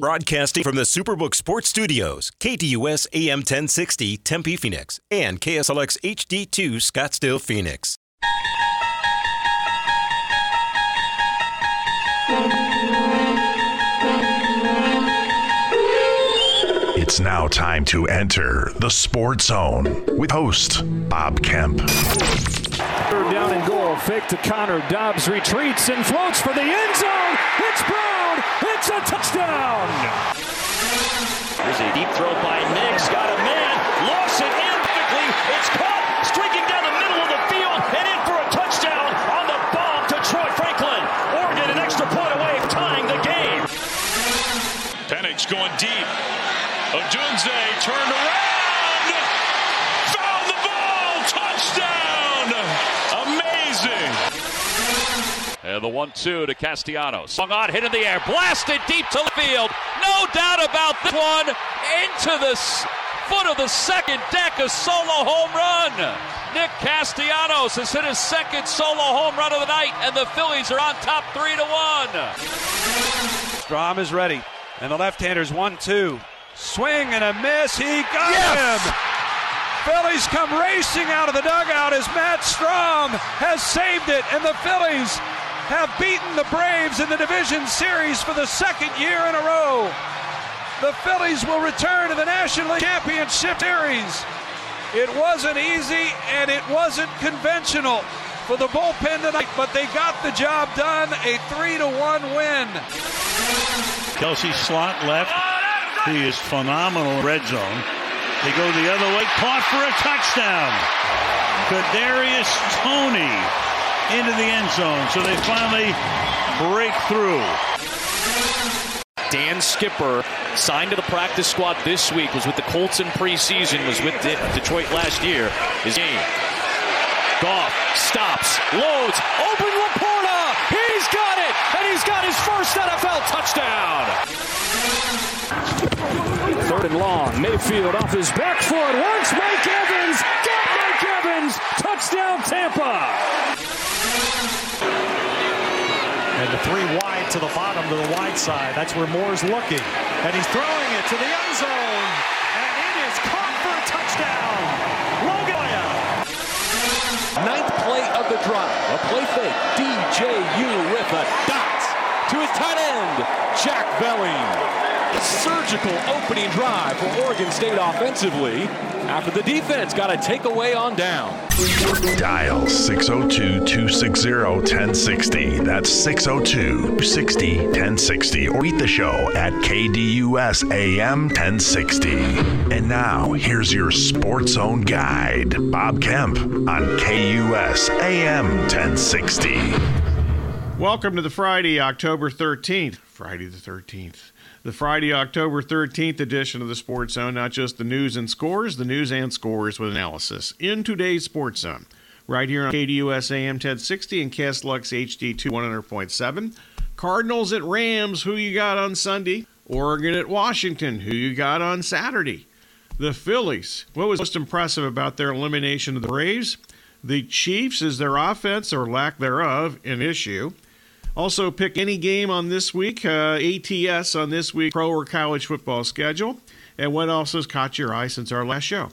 Broadcasting from the Superbook Sports Studios, KDUS AM 1060 Tempe Phoenix and KSLX HD2 Scottsdale Phoenix. It's now time to enter the Sports Zone with host Bob Kemp. Third down and goal. Fake to Connor. Dobbs retreats and floats for the end zone. It's Brown. It's a touchdown. There's a deep throw by Nix. Got a man. Lost it in quickly. It's caught. Streaking down the middle of the field and in for a touchdown on the bomb to Troy Franklin. Oregon an extra point away, tying the game. Penix going deep. Odunze turned around. Found the ball. Touchdown. Amazing. And the one-two to Castellanos. Swung on, hit in the air, blasted deep to the field. No doubt about this one. Into the foot of the second deck, a solo home run. Nick Castellanos has hit his second solo home run of the night, and the Phillies are on top three to one. Strahm is ready. And the left-handers one, two. Swing and a miss. He got him. Phillies come racing out of the dugout as Matt Strahm has saved it, and the Phillies have beaten the Braves in the division series for the second year in a row. The Phillies will return to the National League Championship Series. It wasn't easy and it wasn't conventional for the bullpen tonight, but they got the job done. A three to one win. Kelce slot left. He is phenomenal in red zone. They go the other way, caught for a touchdown. Kadarius Toney into the end zone. So they finally break through. Dan Skipper signed to the practice squad this week. Was with the Colts in preseason. Was with De- Detroit last year. His game. Goff stops, loads, open LaPorta. He's got it, and he's got his first NFL touchdown. Third and long. Mayfield off his back foot. Wants Mike Evans. Got Mike Evans. Touchdown Tampa. And the three wide to the bottom to the wide side. That's where Moore's looking. And he's throwing it to the end zone. And it is caught for a touchdown. Logan. Ninth play of the drive. A play fake. DJU with a dot to his tight end, Jack Velling. A surgical opening drive for Oregon State offensively after the defense got a takeaway on down. Dial 602 260 1060. That's 602 260 1060. Or eat the show at KDUS AM 1060. And now, here's your Sports Zone guide, Bob Kemp on KUS AM 1060. Welcome to the Friday, October 13th. Friday the 13th. The Friday, October 13th edition of the Sports Zone. Not just the news and scores, the news and scores with analysis. In today's Sports Zone, right here on KDUS AM 1060 and KSLX HD2 100.7. Cardinals at Rams, who you got on Sunday? Oregon at Washington, who you got on Saturday? The Phillies, what was most impressive about their elimination of the Braves? The Chiefs, is their offense or lack thereof an issue? Also, pick any game on this week, uh, ATS on this week, pro or college football schedule, and what else has caught your eye since our last show.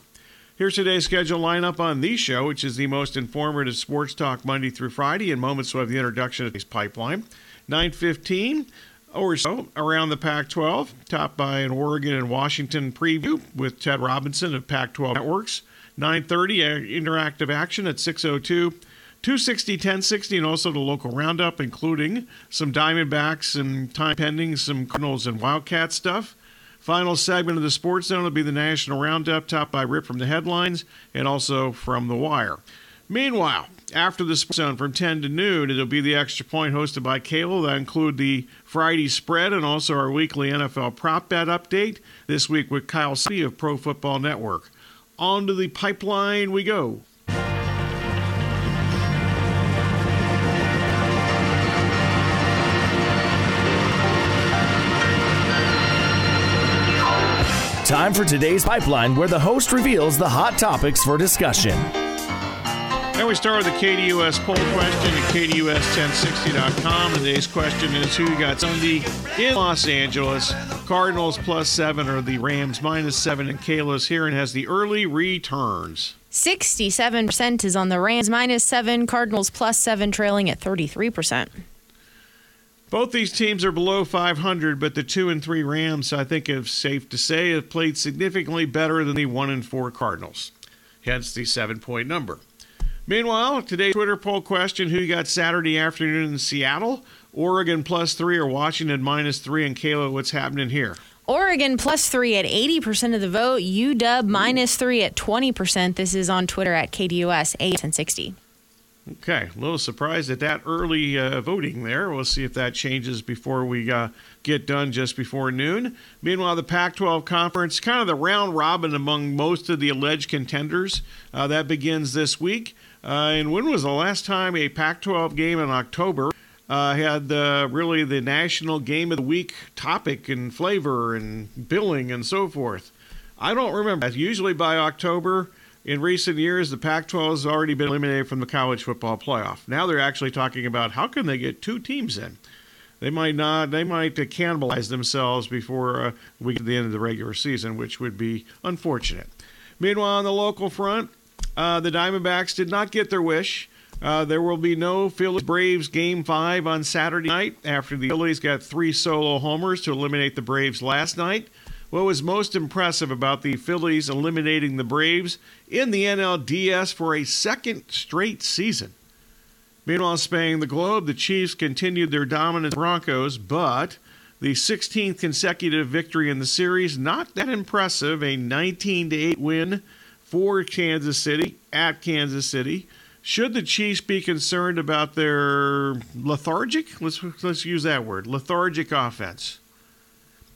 Here's today's schedule lineup on the show, which is the most informative sports talk Monday through Friday. In moments, we'll have the introduction of this pipeline. 9:15 or so around the Pac-12, topped by an Oregon and Washington preview with Ted Robinson of Pac-12 Networks. 9:30 uh, interactive action at 6:02. 260, 1060, and also the local roundup, including some Diamondbacks and time pending, some Cardinals and Wildcat stuff. Final segment of the Sports Zone will be the National Roundup, topped by Rip from the headlines and also from The Wire. Meanwhile, after the Sports Zone from 10 to noon, it'll be the Extra Point hosted by Kayla. That include the Friday spread and also our weekly NFL prop bet update. This week with Kyle C of Pro Football Network. On to the pipeline we go. Time for today's pipeline, where the host reveals the hot topics for discussion. And we start with the KDUS poll question at KDUS1060.com. Today's question is who you got Sunday in Los Angeles? Cardinals plus seven or the Rams minus seven. And Kayla's here and has the early returns. 67% is on the Rams minus seven, Cardinals plus seven, trailing at 33%. Both these teams are below 500, but the two and three Rams, I think it's safe to say, have played significantly better than the one and four Cardinals. Hence the seven point number. Meanwhile, today's Twitter poll question who you got Saturday afternoon in Seattle? Oregon plus three or Washington minus three? And Kayla, what's happening here? Oregon plus three at 80% of the vote. UW minus three at 20%. This is on Twitter at KDUS 81060. Okay, a little surprised at that early uh, voting there. We'll see if that changes before we uh, get done just before noon. Meanwhile, the Pac 12 conference, kind of the round robin among most of the alleged contenders, uh, that begins this week. Uh, and when was the last time a Pac 12 game in October uh, had really the national game of the week topic and flavor and billing and so forth? I don't remember. Usually by October, in recent years, the Pac 12 has already been eliminated from the college football playoff. Now they're actually talking about how can they get two teams in? They might not. They might cannibalize themselves before uh, we get to the end of the regular season, which would be unfortunate. Meanwhile, on the local front, uh, the Diamondbacks did not get their wish. Uh, there will be no Phillies Braves game five on Saturday night after the Phillies got three solo homers to eliminate the Braves last night. What was most impressive about the Phillies eliminating the Braves in the NLDS for a second straight season? Meanwhile, spanning the globe, the Chiefs continued their dominance Broncos, but the 16th consecutive victory in the series, not that impressive, a 19 8 win for Kansas City at Kansas City. Should the Chiefs be concerned about their lethargic, let's, let's use that word, lethargic offense?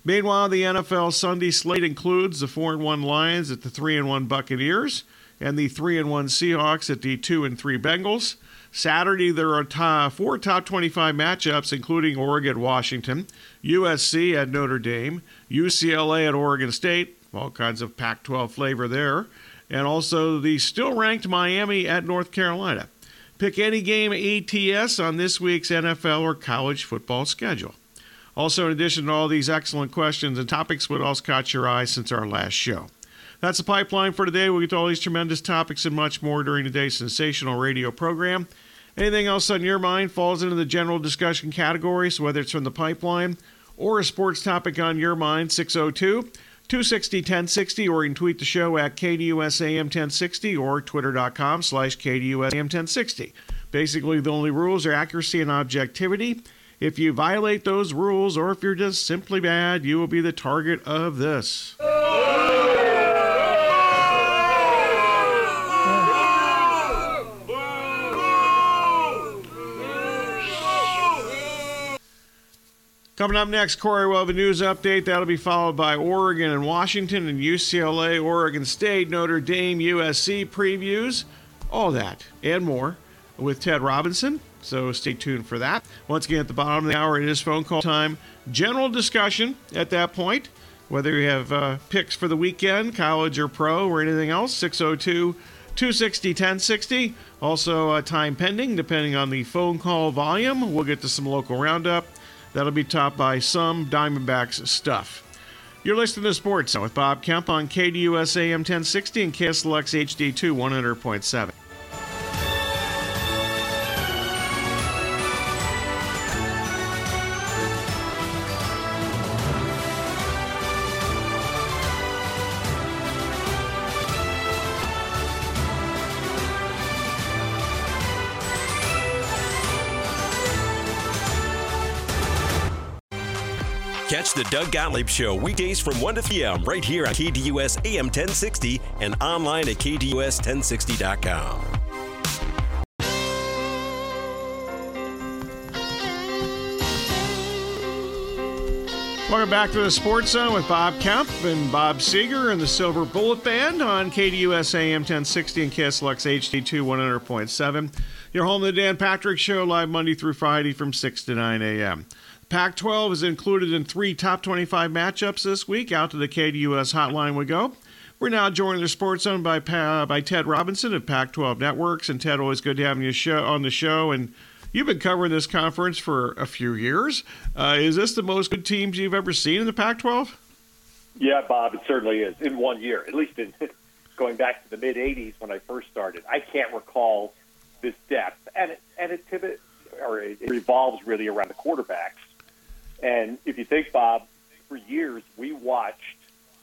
Meanwhile, the NFL Sunday slate includes the 4 and 1 Lions at the 3 and 1 Buccaneers and the 3 and 1 Seahawks at the 2 and 3 Bengals. Saturday, there are four top 25 matchups, including Oregon Washington, USC at Notre Dame, UCLA at Oregon State, all kinds of Pac 12 flavor there, and also the still ranked Miami at North Carolina. Pick any game ATS on this week's NFL or college football schedule. Also, in addition to all these excellent questions and topics, what else caught your eye since our last show? That's the pipeline for today. We'll get to all these tremendous topics and much more during today's sensational radio program. Anything else on your mind falls into the general discussion category, so whether it's from the pipeline or a sports topic on your mind, 602 260 1060, or you can tweet the show at KDUSAM 1060 or twitter.com slash KDUSAM 1060. Basically, the only rules are accuracy and objectivity. If you violate those rules, or if you're just simply bad, you will be the target of this. Coming up next, Corey will have a news update. That'll be followed by Oregon and Washington and UCLA, Oregon State, Notre Dame, USC previews. All that and more with Ted Robinson. So stay tuned for that. Once again, at the bottom of the hour, it is phone call time. General discussion at that point, whether you have uh, picks for the weekend, college or pro, or anything else, 602 260 1060. Also, uh, time pending, depending on the phone call volume. We'll get to some local roundup. That'll be topped by some Diamondbacks stuff. You're listening to Sports with Bob Kemp on KDUS AM 1060 and KSLX HD2 100.7. the Doug Gottlieb Show weekdays from 1 to 3 p.m. right here on KDUS AM 1060 and online at KDUS1060.com. Welcome back to the Sports Zone with Bob Kemp and Bob Seger and the Silver Bullet Band on KDUS AM 1060 and KSLX HD2 100.7. Your home the Dan Patrick Show live Monday through Friday from 6 to 9 a.m. Pac 12 is included in three top 25 matchups this week. Out to the KDUS hotline we go. We're now joined in the Sports Zone by by Ted Robinson of Pac-12 Networks, and Ted, always good to have you show on the show. And you've been covering this conference for a few years. Uh, is this the most good teams you've ever seen in the Pac-12? Yeah, Bob, it certainly is in one year. At least in going back to the mid '80s when I first started, I can't recall this depth, and it, and it pivot or it revolves really around the quarterbacks. And if you think, Bob, for years we watched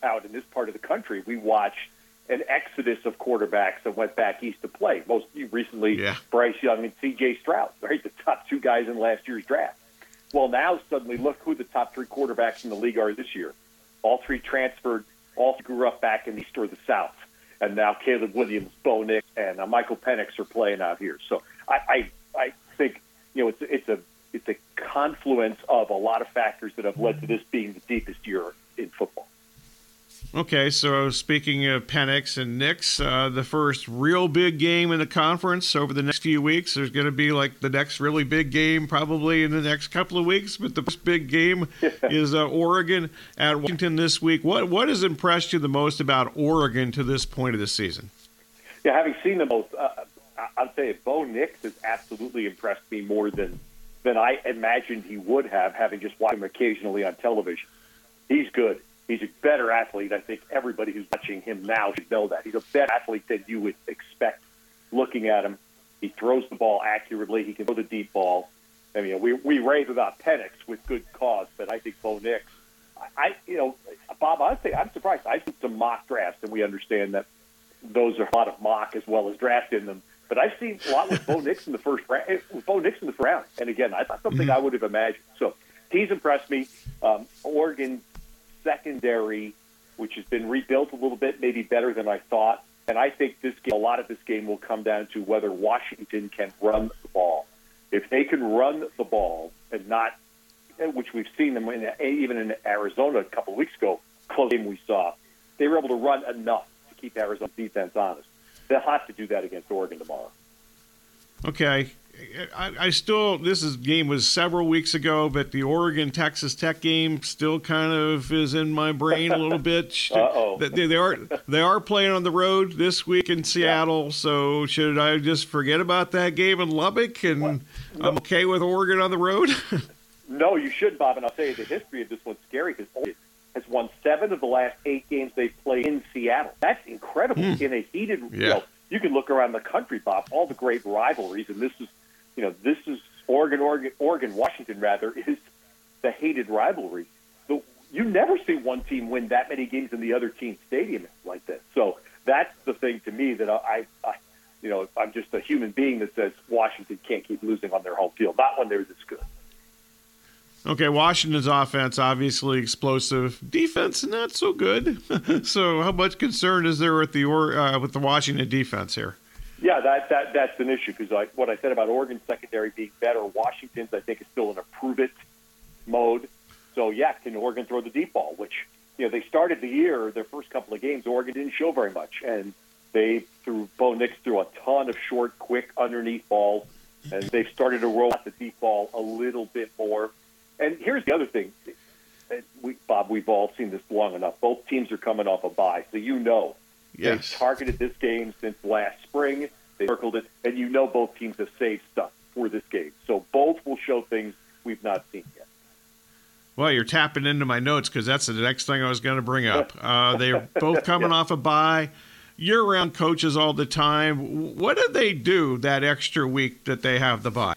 out in this part of the country, we watched an exodus of quarterbacks that went back east to play. Most recently, yeah. Bryce Young and C.J. Stroud, right, the top two guys in last year's draft. Well, now suddenly look who the top three quarterbacks in the league are this year. All three transferred. All three grew up back in the east or the south. And now Caleb Williams, Bo Nix, and uh, Michael Penix are playing out here. So I, I, I think you know it's it's a it's a confluence of a lot of factors that have led to this being the deepest year in football. Okay, so speaking of Penix and Nix, uh, the first real big game in the conference over the next few weeks. There's going to be like the next really big game probably in the next couple of weeks, but the first big game is uh, Oregon at Washington this week. What what has impressed you the most about Oregon to this point of the season? Yeah, having seen them both, uh, I'd say Bo Nix has absolutely impressed me more than than I imagined he would have, having just watched him occasionally on television. He's good. He's a better athlete. I think everybody who's watching him now should know that. He's a better athlete than you would expect looking at him. He throws the ball accurately. He can throw the deep ball. I mean, we, we rave about Penix with good cause, but I think Bo Nix, I, you know, Bob, honestly, I'm surprised. I've seen some mock drafts, and we understand that those are a lot of mock as well as draft in them. But I've seen a lot with Bo Nix in the first round. Eh, with Bo Nix in the first round, and again, I thought something mm-hmm. I would have imagined. So he's impressed me. Um, Oregon secondary, which has been rebuilt a little bit, maybe better than I thought. And I think this game, a lot of this game will come down to whether Washington can run the ball. If they can run the ball and not, which we've seen them in, even in Arizona a couple of weeks ago, close game we saw, they were able to run enough to keep Arizona's defense honest. They'll have to do that against Oregon tomorrow. Okay, I, I, still this is game was several weeks ago, but the Oregon Texas Tech game still kind of is in my brain a little bit. oh they, they, are they are playing on the road this week in Seattle, yeah. so should I just forget about that game in Lubbock and. I'm okay with Oregon on the road? no, you should, Bob. And I'll tell you the history of this one's scary because has won seven of the last eight games they've played in Seattle. That's incredible mm. in a heated. Yeah. You know, you can look around the country, Bob. All the great rivalries, and this is you know, this is Oregon, Oregon, Oregon, Washington, rather, is the hated rivalry. So you never see one team win that many games in the other team's stadium like this. So that's the thing to me that I, I, you know, I'm just a human being that says Washington can't keep losing on their home field, not when they're this good. Okay, Washington's offense obviously explosive, defense not so good. so, how much concern is there with the uh, with the Washington defense here? Yeah, that, that that's an issue because like what I said about Oregon's secondary being better, Washington's I think is still in a prove it mode. So yeah, can Oregon throw the deep ball? Which you know they started the year their first couple of games, Oregon didn't show very much, and they threw Bo Nix threw a ton of short, quick underneath balls, and they've started to roll out the deep ball a little bit more. And here's the other thing, we, Bob, we've all seen this long enough. Both teams are coming off a bye, so you know Yes. They targeted this game since last spring. They circled it, and you know both teams have saved stuff for this game. So both will show things we've not seen yet. Well, you're tapping into my notes because that's the next thing I was going to bring up. Uh, they're both coming yeah. off a bye. You're around coaches all the time. What do they do that extra week that they have the bye?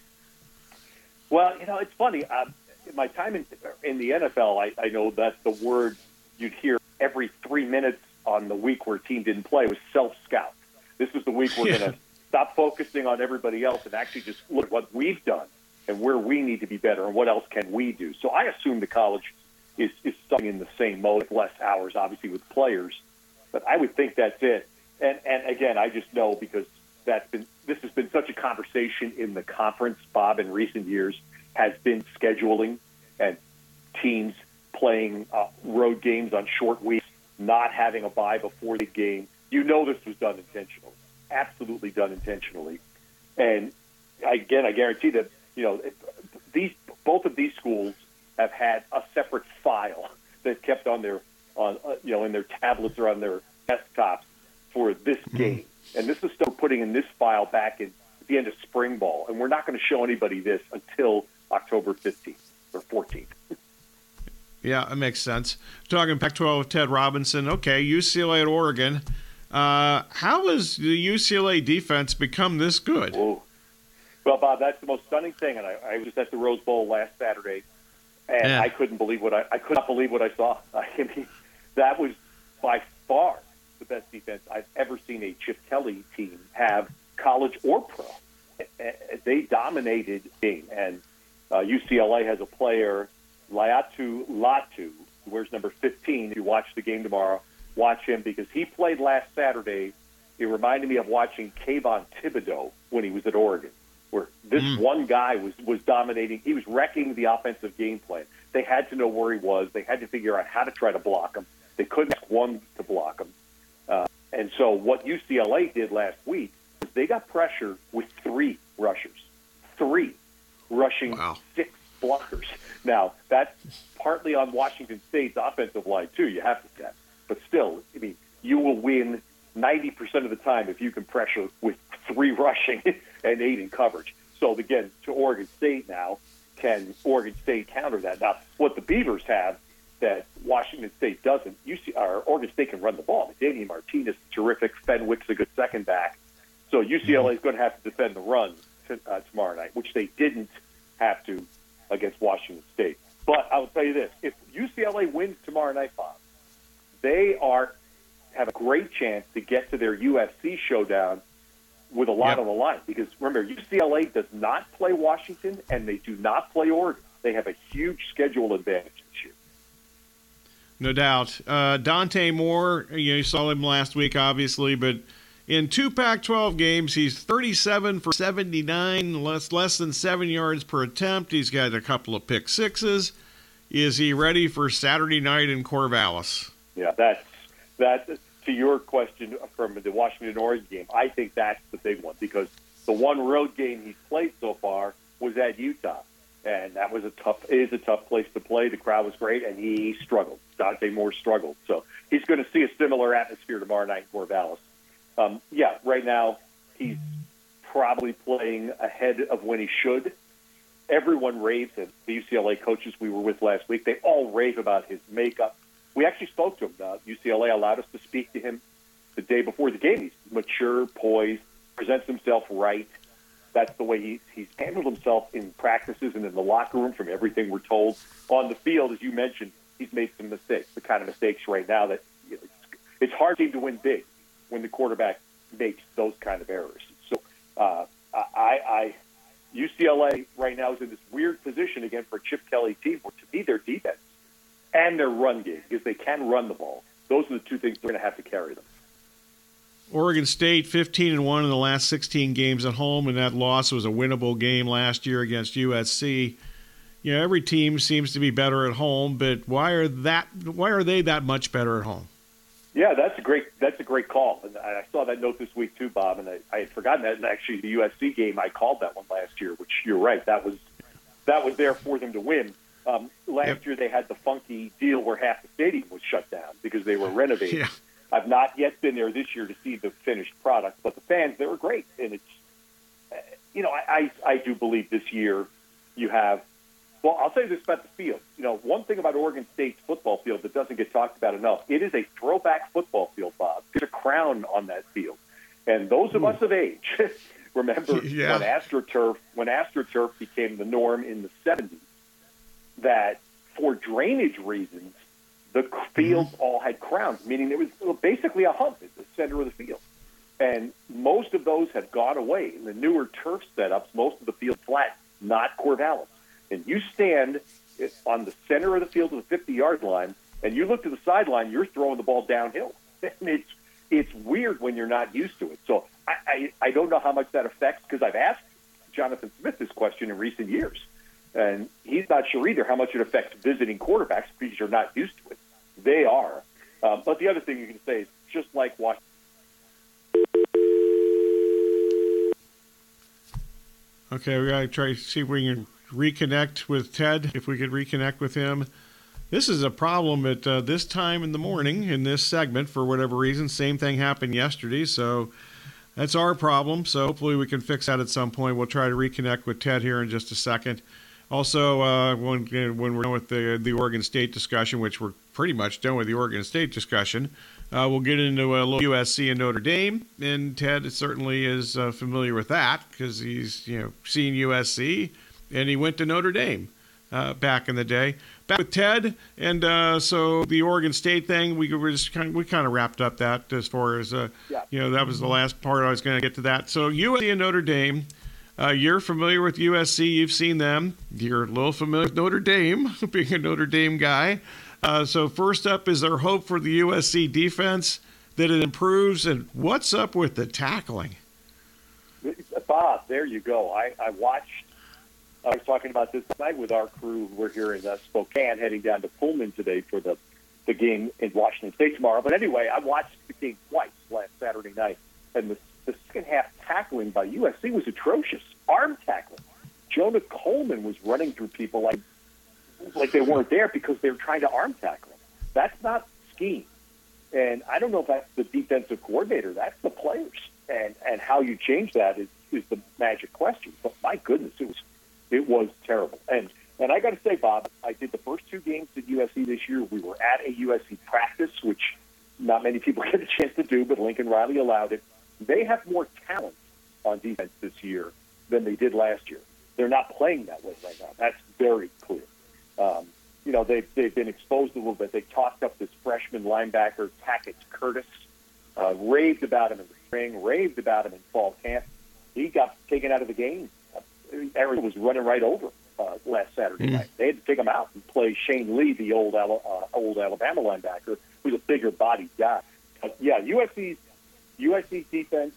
Well, you know, it's funny. Um, my time in, in the NFL, I, I know that's the word you'd hear every three minutes on the week where a team didn't play was self scout. This is the week we're yeah. going to stop focusing on everybody else and actually just look at what we've done and where we need to be better and what else can we do. So I assume the college is, is something in the same mode, less hours, obviously, with players. But I would think that's it. And, and again, I just know because that's been this has been such a conversation in the conference, Bob, in recent years, has been scheduling and teams playing uh, road games on short weeks not having a bye before the game. You know this was done intentionally, absolutely done intentionally. And again, I guarantee that you know these both of these schools have had a separate file that kept on their on uh, you know in their tablets or on their desktops for this mm-hmm. game. And this is still putting in this file back in at the end of spring ball. And we're not going to show anybody this until October 15th or 14th. Yeah, it makes sense. Talking Pac-12 with Ted Robinson. Okay, UCLA at Oregon. Uh, how has the UCLA defense become this good? Well, Bob, that's the most stunning thing. And I, I was at the Rose Bowl last Saturday, and yeah. I couldn't believe what I, I could not believe what I saw. I mean, that was by far the best defense I've ever seen a Chip Kelly team have, college or pro. They dominated the game, and uh, UCLA has a player Laiatu Latu, who wears number 15. If you watch the game tomorrow, watch him because he played last Saturday. It reminded me of watching Kayvon Thibodeaux when he was at Oregon, where this mm. one guy was was dominating. He was wrecking the offensive game plan. They had to know where he was. They had to figure out how to try to block him. They couldn't ask one to block him. Uh, and so what UCLA did last week was they got pressure with three rushers, three rushing wow. six blockers. Now, that's partly on Washington State's offensive line, too. You have to say. But still, I mean, you will win 90% of the time if you can pressure with three rushing and eight in coverage. So, again, to Oregon State now, can Oregon State counter that? Now, what the Beavers have that Washington State doesn't, you see, or Oregon State can run the ball. Damien Martinez is terrific. Fenwick's a good second back. So UCLA is going to have to defend the run to, uh, tomorrow night, which they didn't have to against Washington State. But I will tell you this: if UCLA wins tomorrow night, Bob, they are have a great chance to get to their USC showdown with a lot yep. on the line. Because remember, UCLA does not play Washington and they do not play Oregon. They have a huge schedule advantage this year. No doubt. Uh, Dante Moore, you, know, you saw him last week, obviously, but in two Pac 12 games, he's 37 for 79, less, less than seven yards per attempt. He's got a couple of pick sixes. Is he ready for Saturday night in Corvallis? Yeah, that's that. To your question from the Washington Oregon game, I think that's the big one because the one road game he's played so far was at Utah, and that was a tough. Is a tough place to play. The crowd was great, and he struggled. Dante Moore struggled, so he's going to see a similar atmosphere tomorrow night in Corvallis. Um, yeah, right now he's probably playing ahead of when he should. Everyone raves, and the UCLA coaches we were with last week, they all rave about his makeup. We actually spoke to him. Uh, UCLA allowed us to speak to him the day before the game. He's mature, poised, presents himself right. That's the way he, he's handled himself in practices and in the locker room from everything we're told. On the field, as you mentioned, he's made some mistakes, the kind of mistakes right now that you know, it's, it's hard to win big when the quarterback makes those kind of errors. So uh, I, I UCLA right now is in this weird position again for Chip Kelly team where to me their defense and their run game because they can run the ball. Those are the two things they're going to have to carry them. Oregon State 15 and 1 in the last 16 games at home and that loss was a winnable game last year against USC. You know, every team seems to be better at home, but why are that why are they that much better at home? Yeah, that's a great that's a great call, and I saw that note this week too, Bob. And I, I had forgotten that. And actually, the USC game, I called that one last year, which you're right. That was that was there for them to win. Um, last yep. year, they had the funky deal where half the stadium was shut down because they were renovating. Yeah. I've not yet been there this year to see the finished product, but the fans they were great, and it's you know I I, I do believe this year you have well, I'll say this about the field. You know, one thing about Oregon State's football field that doesn't get talked about enough, it is a throwback football field, Bob. There's a crown on that field. And those of Ooh. us of age remember yeah. when AstroTurf when AstroTurf became the norm in the 70s that for drainage reasons the fields mm-hmm. all had crowns, meaning there was basically a hump in the center of the field. And most of those have gone away. In the newer turf setups, most of the field flat, not Corvallis and you stand on the center of the field to the 50 yard line, and you look to the sideline, you're throwing the ball downhill. And it's it's weird when you're not used to it. So I, I, I don't know how much that affects because I've asked Jonathan Smith this question in recent years, and he's not sure either how much it affects visiting quarterbacks because you're not used to it. They are. Um, but the other thing you can say is just like Washington. Okay, we got to try to see if we can reconnect with Ted, if we could reconnect with him. This is a problem at uh, this time in the morning in this segment for whatever reason. Same thing happened yesterday, so that's our problem. So hopefully we can fix that at some point. We'll try to reconnect with Ted here in just a second. Also, uh, when when we're done with the the Oregon State discussion, which we're pretty much done with the Oregon State discussion, uh, we'll get into a little USC and Notre Dame. And Ted certainly is uh, familiar with that because he's you know seen USC and he went to Notre Dame uh, back in the day. Back with Ted, and uh, so the Oregon State thing, we were just kind of, we kind of wrapped up that as far as uh, yeah. you know that was the last part I was going to get to that. So USC and Notre Dame. Uh, you're familiar with USC. You've seen them. You're a little familiar with Notre Dame, being a Notre Dame guy. Uh, so first up is their hope for the USC defense that it improves, and what's up with the tackling? Bob, there you go. I, I watched. I was talking about this night with our crew. We're here in uh, Spokane, heading down to Pullman today for the the game in Washington State tomorrow. But anyway, I watched the game twice last Saturday night, and the, the second half tackling by USC was atrocious. Arm tackling. Jonah Coleman was running through people like like they weren't there because they were trying to arm tackle him. That's not scheme. And I don't know if that's the defensive coordinator. That's the players. And and how you change that is, is the magic question. But my goodness, it was it was terrible. And and I got to say, Bob, I did the first two games at USC this year. We were at a USC practice, which not many people get a chance to do, but Lincoln Riley allowed it. They have more talent on defense this year than they did last year. They're not playing that way right now. That's very clear. Um, you know, they've, they've been exposed a little bit. They tossed up this freshman linebacker, Tackett Curtis, uh, raved about him in the spring, raved about him in fall camp. He got taken out of the game. Arizona was running right over uh, last Saturday mm. night. They had to take him out and play Shane Lee, the old uh, old Alabama linebacker, who's a bigger bodied guy. But yeah, USC's USC's defense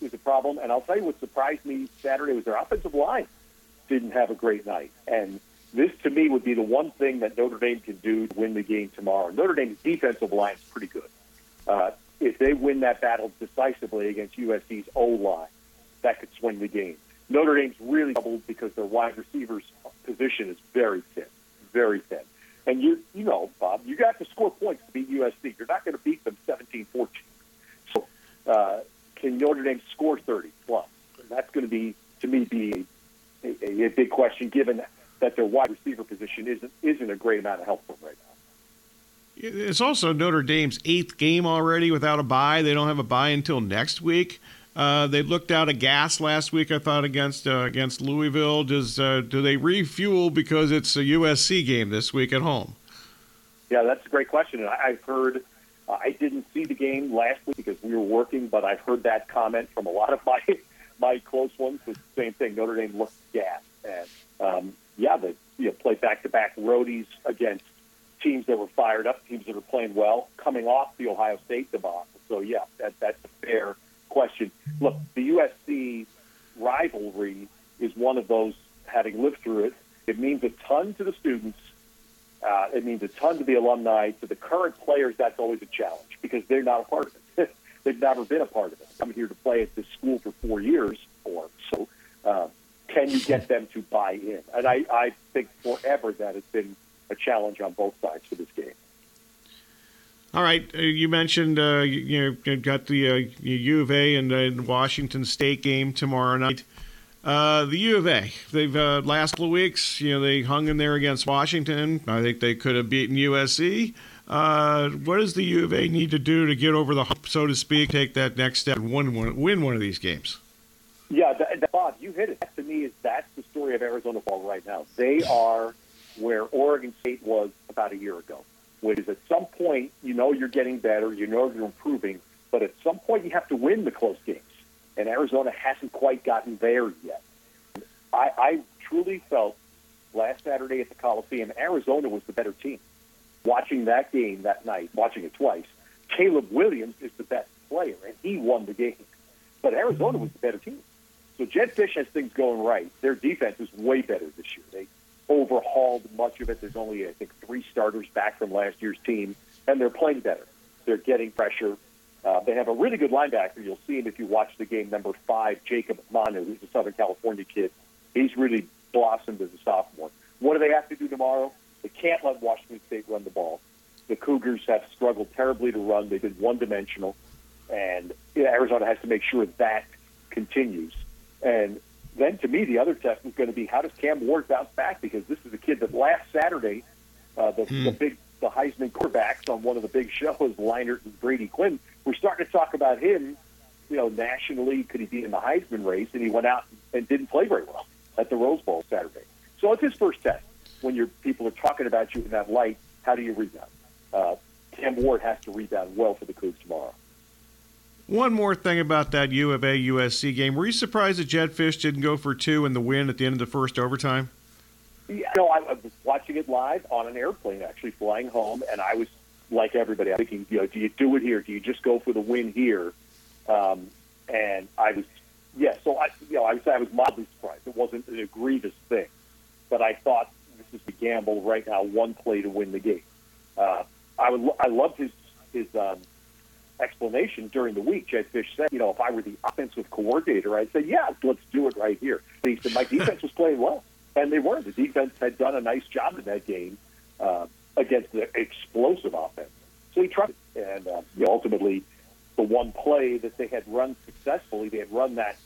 is a problem, and I'll tell you what surprised me Saturday was their offensive line didn't have a great night, and this to me would be the one thing that Notre Dame can do to win the game tomorrow. Notre Dame's defensive line is pretty good. Uh, if they win that battle decisively against USC's O line, that could swing the game. Notre Dame's really troubled because their wide receivers position is very thin, very thin. And you, you know, Bob, you got to score points to beat USC. You're not going to beat them 17-14. So, uh, can Notre Dame score 30 plus? And that's going to be, to me, be a, a, a big question given that their wide receiver position isn't isn't a great amount of help for them right now. It's also Notre Dame's eighth game already without a bye. They don't have a bye until next week. Uh, they looked out of gas last week, I thought, against uh, against Louisville. Does uh, do they refuel because it's a USC game this week at home? Yeah, that's a great question. I've heard. Uh, I didn't see the game last week because we were working, but I've heard that comment from a lot of my my close ones. The same thing. Notre Dame looked gas, and um, yeah, they you know, play back-to-back roadies against teams that were fired up, teams that are playing well, coming off the Ohio State debacle. So yeah, that, that's a fair question. Look, the USC rivalry is one of those. Having lived through it, it means a ton to the students. Uh, it means a ton to the alumni. To the current players, that's always a challenge because they're not a part of it. They've never been a part of it. I'm here to play at this school for four years, or so. Uh, can you get them to buy in? And I, I think forever that has been a challenge on both sides for this game. All right, uh, you mentioned uh, you, you got the uh, U of A and uh, Washington State game tomorrow night. Uh, the U of A, they've uh, last couple of weeks, you know, they hung in there against Washington. I think they could have beaten USC. Uh, what does the U of A need to do to get over the hump, so to speak, take that next step and win one, win one of these games? Yeah, the, the, Bob, you hit it. That to me is that's the story of Arizona ball right now. They are where Oregon State was about a year ago, is at some point you know you're getting better, you know you're improving, but at some point you have to win the close games, and Arizona hasn't quite gotten there yet. I, I truly felt last Saturday at the Coliseum, Arizona was the better team. Watching that game that night, watching it twice, Caleb Williams is the best player, and he won the game. But Arizona was the better team. So Jedd Fisch has things going right. Their defense is way better this year. They overhauled much of it. There's only, I think, three starters back from last year's team, and they're playing better. They're getting pressure. Uh, they have a really good linebacker. You'll see him if you watch the game. Number five, Jacob Manu, who's a Southern California kid. He's really blossomed as a sophomore. What do they have to do tomorrow? They can't let Washington State run the ball. The Cougars have struggled terribly to run. They've been one-dimensional, and Arizona has to make sure that continues. And then, to me, the other test is going to be how does Cam Ward bounce back? Because this is a kid that last Saturday, uh, the, the big the Heisman quarterbacks on one of the big shows, Leinart and Brady Quinn, we're starting to talk about him. You know, nationally, could he be in the Heisman race? And he went out and didn't play very well at the Rose Bowl Saturday. So it's his first test. When your people are talking about you in that light, how do you rebound? Uh, Cam Ward has to rebound well for the Cougs tomorrow. One more thing about that U of A USC game. Were you surprised that Jedd Fisch didn't go for two in the win at the end of the first overtime? Yeah, no, I, was watching it live on an airplane, actually flying home, and I was like everybody. I'm thinking, you know, do you do it here? Do you just go for the win here? Um, and I was, yeah. So I, you know, I say I was mildly surprised. It wasn't an egregious thing, but I thought this is the gamble right now, one play to win the game. Uh, I would, I loved his his um, explanation during the week. Jedd Fisch said, you know, if I were the offensive coordinator, I'd say, yeah, let's do it right here. He said, my defense was playing well, and they were. The defense had done a nice job in that game uh, against the explosive offense. So he tried, and uh, ultimately, the one play that they had run successfully, they had run that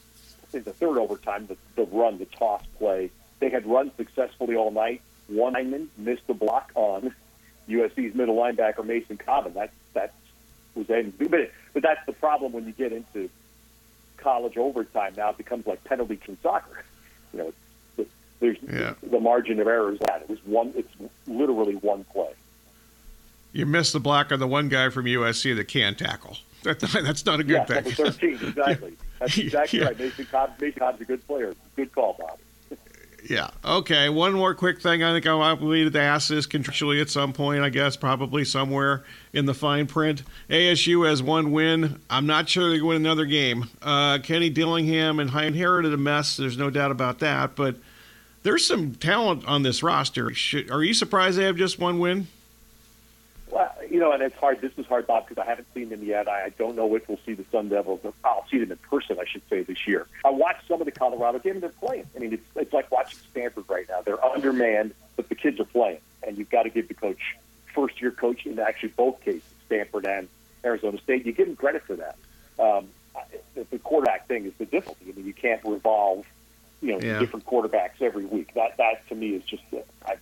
in the third overtime, the, the run, the toss play. They had run successfully all night. One lineman missed the block on USC's middle linebacker Mason Cobb. That that was end. But but that's the problem when you get into college overtime. Now it becomes like penalty kill soccer. You know, it's, there's Yeah. the margin of error is that it was one. It's literally one play. You missed the block on the one guy from USC that can tackle. That, that's not a good yeah, thing. number thirteen, exactly. That's exactly Yeah. right. Mason Cobb, Mason Cobb's a good player. Good call, Bob. Yeah. Okay. One more quick thing. I think I'm will to ask this contractually at some point. I guess probably somewhere in the fine print. ASU has one win. I'm not sure they win another game. Uh, Kenny Dillingham and I inherited a mess. There's no doubt about that. But there's some talent on this roster. Should, are you surprised they have just one win? You know, and it's hard. This is hard, Bob, because I haven't seen them yet. I I don't know if we'll see the Sun Devils. I'll see them in person, I should say, this year. I watched some of the Colorado games. They're playing. I mean, it's it's like watching Stanford right now. They're undermanned, but the kids are playing, and you've got to give the coach, first year coach, in actually both cases, Stanford and Arizona State. You give him credit for that. Um, the, the quarterback thing is the difficulty. I mean, you can't revolve, you know, Yeah. different quarterbacks every week. That that to me is just. I,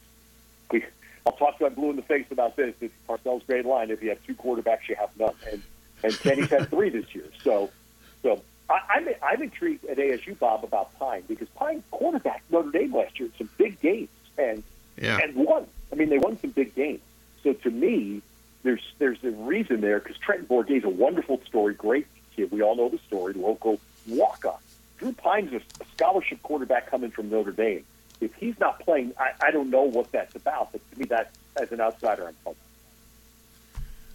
we, I'll talk to I'm blue in the face about this. It's Parcells' great line. If you have two quarterbacks, you have none. And and Kenny's had three this year. So so I, I'm I'm intrigued at ASU Bob about Pyne because Pyne quarterback Notre Dame last year in some big games and Yeah. and won. I mean, they won some big games. So to me, there's there's a reason there because Trenton Bourguet's a wonderful story, great kid. We all know the story. Local walk on. Drew Pyne's a scholarship quarterback coming from Notre Dame. If he's not playing, I, I don't know what that's about. But to me, that as an outsider, I'm pumped.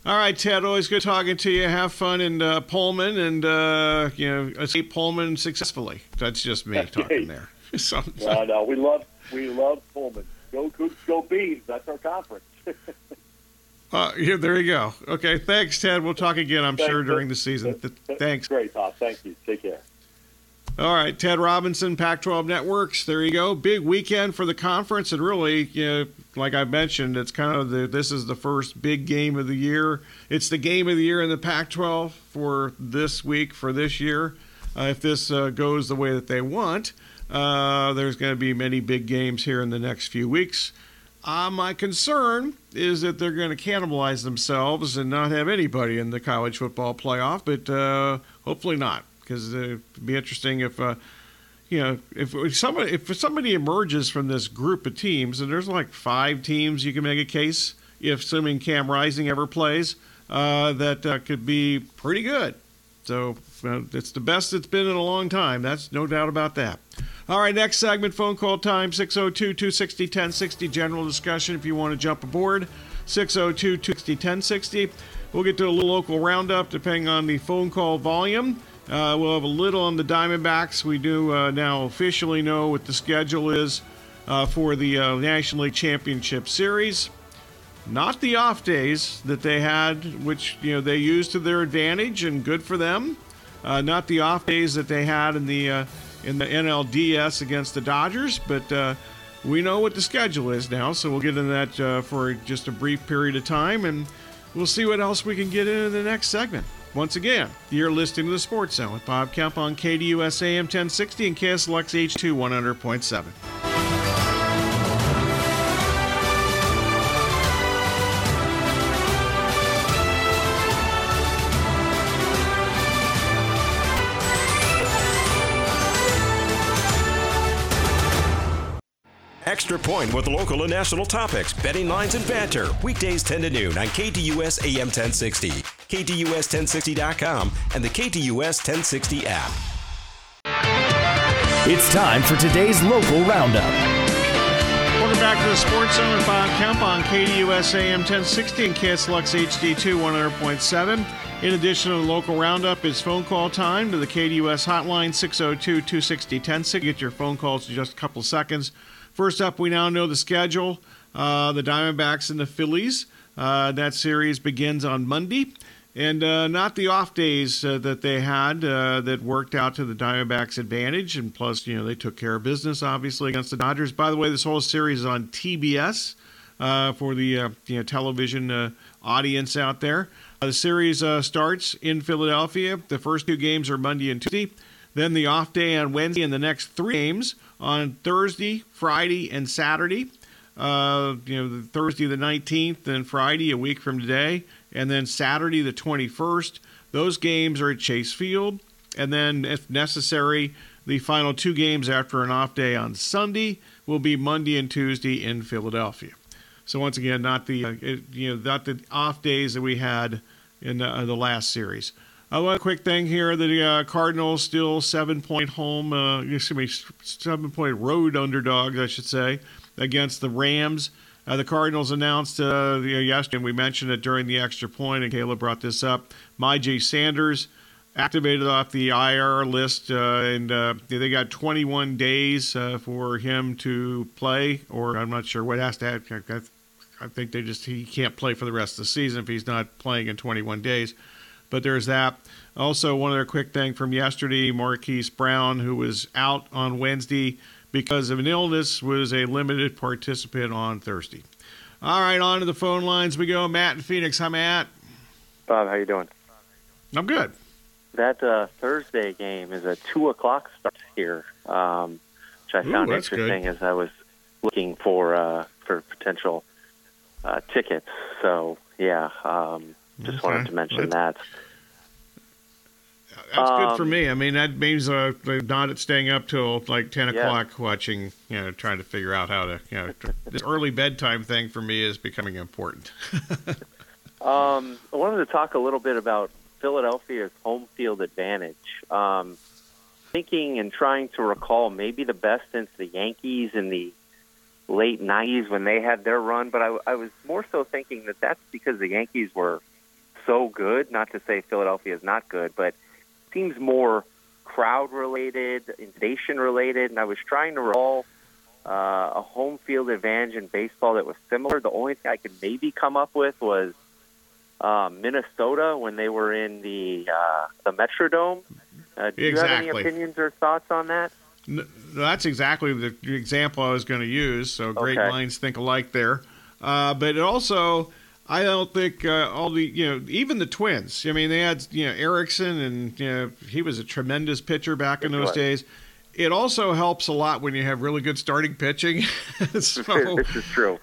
All right, Ted. Always good talking to you. Have fun in uh, Pullman and uh, you know escape Pullman successfully. That's just me talking there. So, No, no, we love we love Pullman. Go Cougs, go Bees. That's our conference. uh, yeah, there you go. Okay, thanks, Ted. We'll talk again. I'm sure during the season. Th- thanks. Great, Todd. Thank you. Take care. All right, Ted Robinson, Pac-12 Networks. There you go. Big weekend for the conference, and really, you know, like I mentioned, it's kind of the this is the first big game of the year. It's the game of the year in the Pac-12 for this week for this year. Uh, if this uh, goes the way that they want, uh, there's going to be many big games here in the next few weeks. Uh, my concern is that they're going to cannibalize themselves and not have anybody in the college football playoff, but uh, hopefully not, because it'd be interesting if, uh, you know, if, if somebody if somebody emerges from this group of teams, and there's like five teams, you can make a case, if assuming Cam Rising ever plays, uh, that uh, could be pretty good. So uh, it's the best it's been in a long time. That's no doubt about that. All right, next segment, phone call time 602 260 1060. General discussion if you want to jump aboard. 602 260 1060. We'll get to a little local roundup depending on the phone call volume. Uh, we'll have a little on the Diamondbacks. We do uh, now officially know what the schedule is uh, for the uh, National League Championship Series not the off days that they had, which you know they used to their advantage and good for them. Uh, not the off days that they had in the uh, in the NLDS against the Dodgers, but we know what the schedule is now, so we'll get into that uh, for just a brief period of time, and we'll see what else we can get into the next segment. Once again, you're listening to the Sports Zone with Bob Kemp on KDUS AM 1060 and KSLX H2 100.7. Extra Point with local and national topics, betting lines, and banter. Weekdays 10 to noon on KDUS AM 1060, KDUS1060.com, and the KDUS 1060 app. It's time for today's local roundup. Welcome back to the Sports Zone with Bob Kemp on KDUS AM 1060 and KSLX HD2 100.7. In addition to the local roundup, is phone call time to the KDUS hotline 602 260 1060. Get your phone calls in just a couple seconds. First up, we now know the schedule. Uh, the Diamondbacks and the Phillies. Uh, that series begins on Monday. And uh, not the off days uh, that they had uh, that worked out to the Diamondbacks' advantage. And plus, you know, they took care of business, obviously, against the Dodgers. By the way, this whole series is on TBS uh, for the you know, television audience out there. the series starts in Philadelphia. The first two games are Monday and Tuesday. Then the off day on Wednesday, and the next three games on Thursday, Friday, and Saturday. Uh, you know, Thursday the 19th, then Friday a week from today, and then Saturday the 21st. Those games are at Chase Field, and then if necessary, the final two games after an off day on Sunday will be Monday and Tuesday in Philadelphia. So once again, not the uh, you know not the off days that we had in the, uh, the last series. Uh, one quick thing here: the uh, Cardinals still seven-point home, uh, excuse me, seven-point road underdogs, I should say, against the Rams. Uh, the Cardinals announced uh, yesterday, and we mentioned it during the extra point, and Kayla brought this up. Myjai Sanders activated off the IR list, uh, and uh, they got 21 days uh, for him to play, or I'm not sure what has to happen. I think they just he can't play for the rest of the season if he's not playing in 21 days. But there's that. Also, one other quick thing from yesterday Marquise Brown, who was out on Wednesday because of an illness, was a limited participant on Thursday. All right, on to the phone lines we go. Matt in Phoenix. Hi, Matt. Bob, how you doing? I'm good. That uh, Thursday game is a 2 o'clock start here, um, which I Ooh, found interesting good. as I was looking for uh, for potential uh, tickets. So, yeah, um, just wanted to mention that. That's good for Um, me. I mean, that means uh, they're not staying up till like 10 Yeah. o'clock watching, you know, trying to figure out how to, you know, this early bedtime thing for me is becoming important. Um, I wanted to talk a little bit about Philadelphia's home field advantage. Um, thinking and trying to recall maybe the best since the Yankees in the late 90s when they had their run, but I, I was more so thinking that that's because the Yankees were so good. Not to say Philadelphia is not good, but seems more crowd related, inundation related, and I was trying to recall uh, a home field advantage in baseball that was similar. The only thing I could maybe come up with was uh, Minnesota when they were in the uh, the Metrodome. Uh, do you have any opinions or thoughts on that? N- That's exactly the example I was going to use. So great Okay. minds think alike there. Uh, but it also, I don't think uh, all the you know even the Twins. I mean, they had you know Erickson, and you know he was a tremendous pitcher back in those days. It also helps a lot when you have really good starting pitching. so, this is true.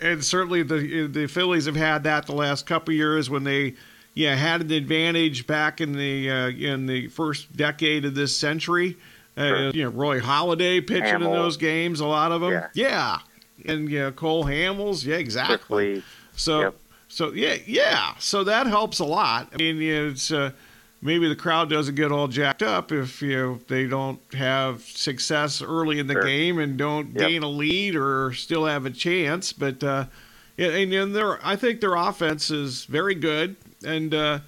and certainly the the Phillies have had that the last couple of years when they yeah had an advantage back in the uh, in the first decade of this century. Uh, You know Roy Halladay pitching in those games, a lot of them. Yeah. Yeah, and you know, Cole Hamels. Yeah, exactly. So Yep. so yeah yeah so that helps a lot. I mean it's. Uh, Maybe the crowd doesn't get all jacked up if you know they don't have success early in the Sure. game and don't Yep. gain a lead or still have a chance. But uh, and, and their I think their offense is very good, and uh,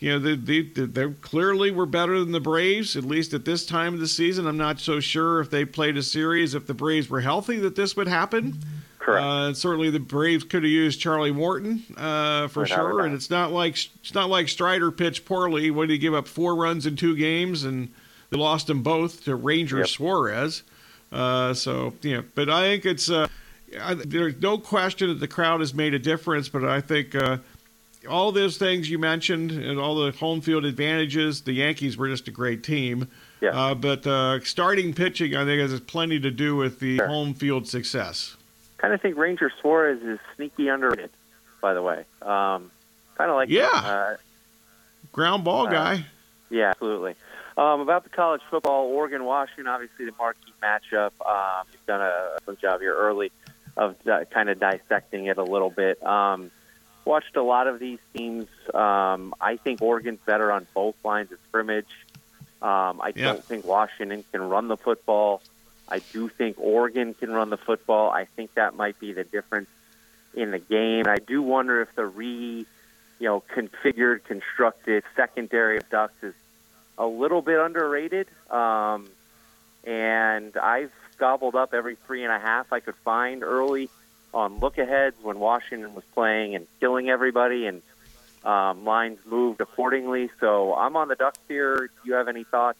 you know they, they they clearly were better than the Braves at least at this time of the season. I'm not so sure if they played a series if the Braves were healthy that this would happen. Correct. Uh, certainly the Braves could have used Charlie Morton uh, for Without sure. And it's not like it's not like Strider pitched poorly. What did he give up four runs in two games and they lost them both to Ranger Yep. Suarez. Uh, so know, but I think it's uh, I, there's no question that the crowd has made a difference. But I think uh, all those things you mentioned and all the home field advantages, the Yankees were just a great team. Yeah. Uh, but uh, starting pitching, I think, has plenty to do with the sure. home field success. Kind of think Ranger Suarez is sneaky underrated, by the way. Um, kind of like yeah, uh, ground ball guy. Yeah, absolutely. Um, about the college football, Oregon Washington, obviously the marquee matchup. Um, you've done a good job here early of uh, kind of dissecting it a little bit. Um, watched a lot of these teams. Um, I think Oregon's better on both lines of scrimmage. Um, I yeah. don't think Washington can run the football. I do think Oregon can run the football. I think that might be the difference in the game. I do wonder if the re, you know, configured, constructed secondary of Ducks is a little bit underrated. Um, and I've gobbled up every three and a half I could find early on look aheads when Washington was playing and killing everybody, and um, lines moved accordingly. So I'm on the Ducks here. Do you have any thoughts?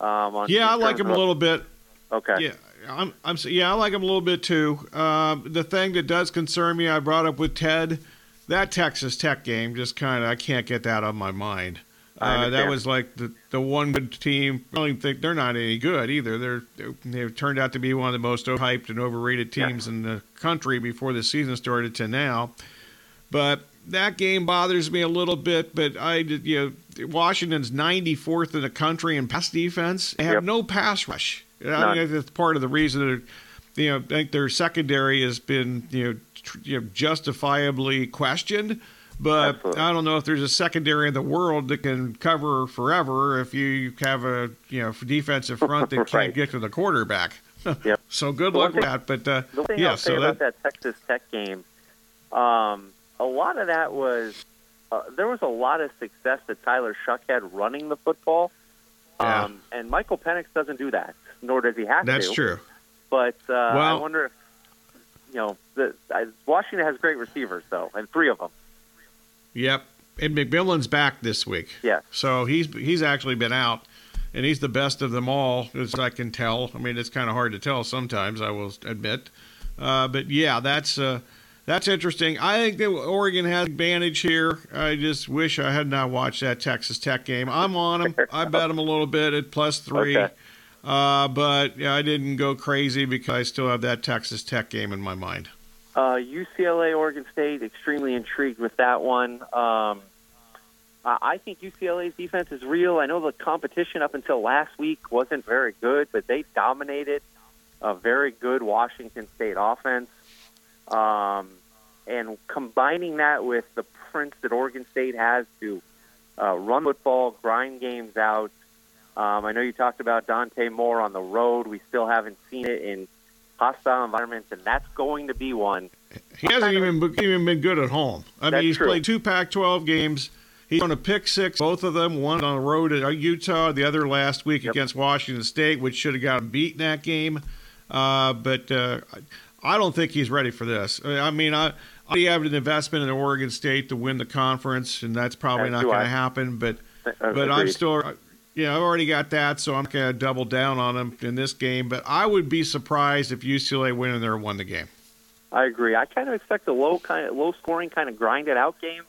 Um, on yeah, I like them a little bit. Okay. Yeah. I'm, I'm, yeah, I like them a little bit too. Um, the thing that does concern me, I brought up with Ted, that Texas Tech game, just kind of, I can't get that out of my mind. Uh, that was like the the one good team. I don't think they're not any good either. They're they've turned out to be one of the most hyped and overrated teams yeah. in the country before the season started to now. But that game bothers me a little bit. But I you know Washington's 94th in the country in pass defense. They have yep. no pass rush. I think that's part of the reason that you know I think their secondary has been you know, tr- you know justifiably questioned. But Absolutely. I don't know if there's a secondary in the world that can cover forever if you have a you know defensive front that right. can't get to the quarterback. yep. so good luck with that. But uh, the thing yeah, I'll say so about that, that Texas Tech game, um, a lot of that was uh, there was a lot of success that Tyler Shough had running the football. Yeah. Um, and Michael Penix doesn't do that, nor does he have That's to. That's true. But uh, well, I wonder if you know the uh, Washington has great receivers though, and three of them. Yep, and McMillan's back this week. Yeah. So he's he's actually been out, and he's the best of them all, as I can tell. I mean, it's kind of hard to tell sometimes. I will admit, uh, but yeah, that's uh, that's interesting. I think that Oregon has advantage here. I just wish I had not watched that Texas Tech game. I'm on them. I bet them a little bit at plus three. Okay. Uh, but yeah, I didn't go crazy because I still have that Texas Tech game in my mind. Uh, UCLA, Oregon State, extremely intrigued with that one. Um, I think UCLA's defense is real. I know the competition up until last week wasn't very good, but they dominated a very good Washington State offense. Um, and combining that with the prince that Oregon State has to uh, run football, grind games out. Um, I know you talked about Dante Moore on the road. We still haven't seen it in hostile environments, and that's going to be one. He hasn't even been, even been good at home. I mean, he's true. played two Pac-12 games. He's on a pick six, both of them. One on the road at Utah, the other last week Yep. against Washington State, which should have got him beat in that game. Uh, but uh, I don't think he's ready for this. I mean, I. I have an investment in Oregon State to win the conference, and that's probably As not going to happen. But Uh, but I'm still, yeah, I've already got that, so I'm going to double down on them in this game. But I would be surprised if UCLA went in there and won the game. I agree. I kind of expect a low kind of low scoring kind of grinded out game,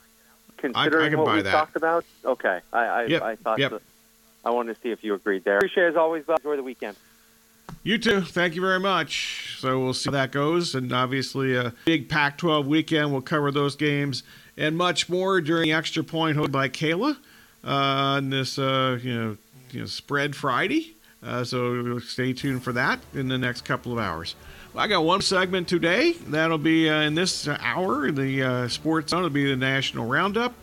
considering can what we that. talked about. Okay, I I, Yep, I thought yep. I wanted to see if you agreed there. Appreciate it as always. Bob. Enjoy the weekend. You too. Thank you very much. So we'll see how that goes. And obviously, a big Pac 12 weekend. We'll cover those games and much more during Extra Point hosted by Kayla uh, on this, uh, you, know, you know, Spread Friday. Uh, so stay tuned for that in the next couple of hours. Well, I got one segment today. That'll be uh, in this hour the uh, Sports Zone. It'll be the National Roundup.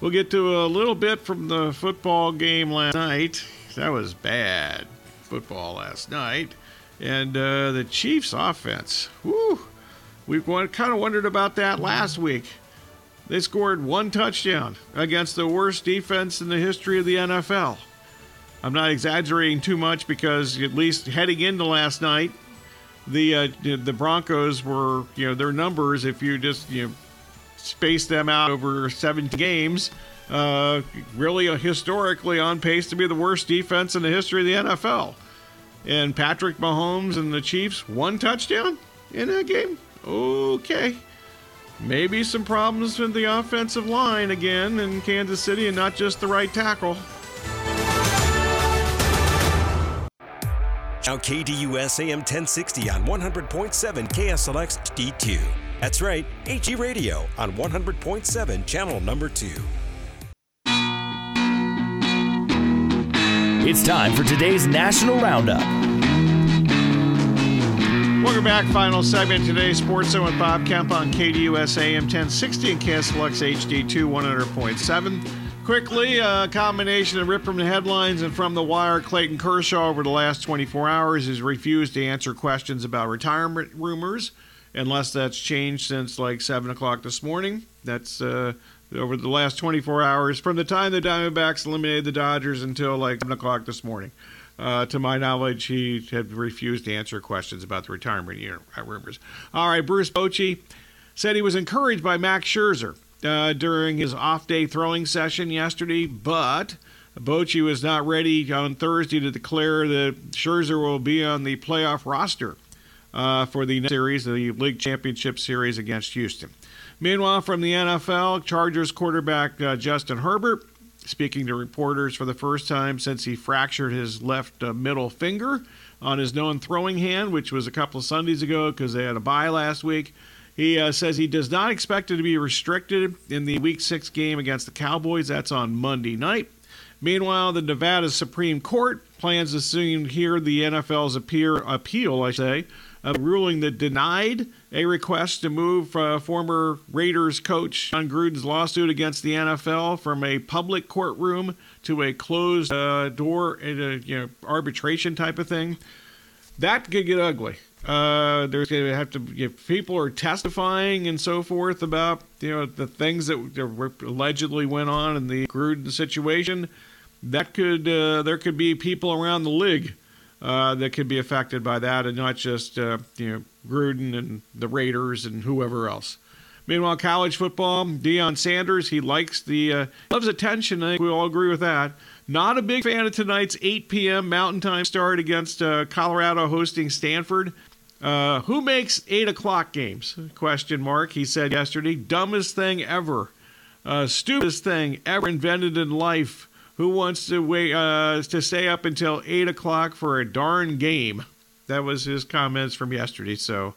We'll get to a little bit from the football game last night. That was bad football last night. And uh, the Chiefs' offense. Whew. We kind of wondered about that last week. They scored one touchdown against the worst defense in the history of the NFL. I'm not exaggerating too much because at least heading into last night, the uh, the Broncos were you know their numbers. If you just you know space them out over seven games, uh, really historically on pace to be the worst defense in the history of the NFL. And Patrick Mahomes and the Chiefs, one touchdown in that game? Okay. Maybe some problems with the offensive line again in Kansas City and not just the right tackle. Now KDUS AM 1060 on 100.7 KSLX HD2. That's right, HD Radio on 100.7 channel number 2. It's time for today's National Roundup. Welcome back. Final segment today. Sports Zone with Bob Kemp on KDUS AM 1060 and KSLX HD2 100.7. Quickly, a combination of rip from the headlines and from the wire. Clayton Kershaw, over the last 24 hours, has refused to answer questions about retirement rumors, unless that's changed since like 7 o'clock this morning. That's uh, over the last 24 hours, from the time the Diamondbacks eliminated the Dodgers until like 7 o'clock this morning. Uh, to my knowledge, he had refused to answer questions about the retirement year rumors. All right, Bruce Bochy said he was encouraged by Max Scherzer uh, during his off day throwing session yesterday, but Bochy was not ready on Thursday to declare that Scherzer will be on the playoff roster uh, for the series, the League Championship Series against Houston. Meanwhile, from the NFL, Chargers quarterback uh, Justin Herbert speaking to reporters for the first time since he fractured his left uh, middle finger on his known throwing hand, which was a couple of Sundays ago because they had a bye last week. He uh, says he does not expect it to be restricted in the Week 6 game against the Cowboys. That's on Monday night. Meanwhile, the Nevada Supreme Court plans to soon hear the NFL's appear, appeal, I say, a ruling that denied a request to move uh, former Raiders coach Jon Gruden's lawsuit against the NFL from a public courtroom to a closed uh, door a, you know, arbitration type of thing. That could get ugly. Uh, there's going to have to if people are testifying and so forth about you know the things that allegedly went on in the Gruden situation. That could uh, there could be people around the league uh, that could be affected by that, and not just uh, you know Gruden and the Raiders and whoever else. Meanwhile, college football, Deion Sanders, he likes the uh, loves attention. I think we all agree with that. Not a big fan of tonight's 8 p.m. Mountain Time start against uh, Colorado hosting Stanford. Uh, who makes eight o'clock games? Question mark. He said yesterday, dumbest thing ever, uh, stupidest thing ever invented in life. Who wants to wait uh, to stay up until eight o'clock for a darn game? That was his comments from yesterday. So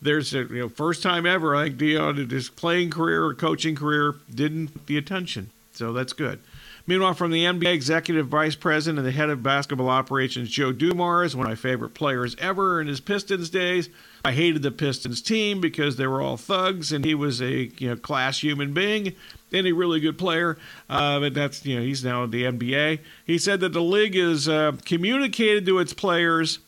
there's a you know, first time ever I think Deion in his playing career or coaching career didn't the attention. So that's good. Meanwhile, from the NBA executive vice president and the head of basketball operations, Joe Dumars, one of my favorite players ever in his Pistons days. I hated the Pistons team because they were all thugs, and he was a you know class human being and a really good player. Uh, but that's you know he's now in the NBA. He said that the league is uh, communicated to its players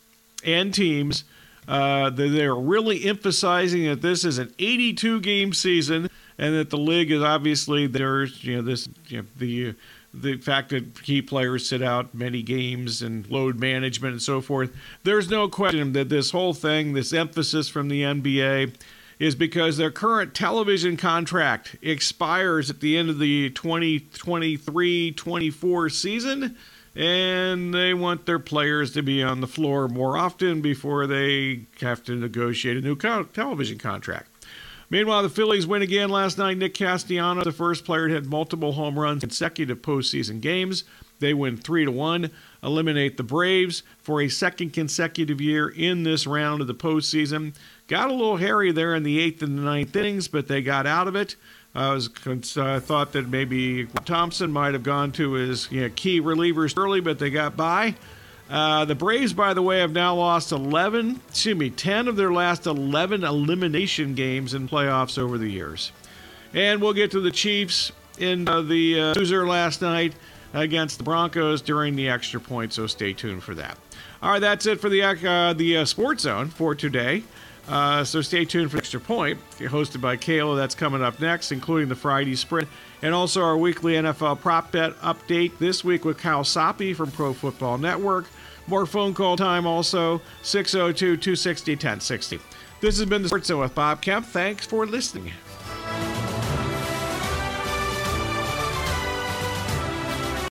and teams uh, that they're really emphasizing that this is an 82 game season and that the league is obviously there's you know this you know, the the fact that key players sit out many games and load management and so forth. There's no question that this whole thing, this emphasis from the NBA, is because their current television contract expires at the end of the 2023 24 season, and they want their players to be on the floor more often before they have to negotiate a new television contract. Meanwhile, the Phillies win again last night. Nick Castellanos, the first player to hit multiple home runs in consecutive postseason games. They win 3 to 1, eliminate the Braves for a second consecutive year in this round of the postseason. Got a little hairy there in the eighth and the ninth innings, but they got out of it. I was uh, thought that maybe Thomson might have gone to his you know, key relievers early, but they got by. Uh, the Braves, by the way, have now lost 11, excuse me, 10 of their last 11 elimination games in playoffs over the years. And we'll get to the Chiefs in uh, the uh, loser last night against the Broncos during the extra point, so stay tuned for that. All right, that's it for the uh, the uh, Sports Zone for today. Uh, so stay tuned for Extra Point, hosted by Kayla. That's coming up next, including the Friday Sprint and also our weekly NFL prop bet update this week with Kyle Soppe from Pro Football Network. More phone call time also, 602 260 1060. This has been the Sports Zone with Bob Kemp. Thanks for listening.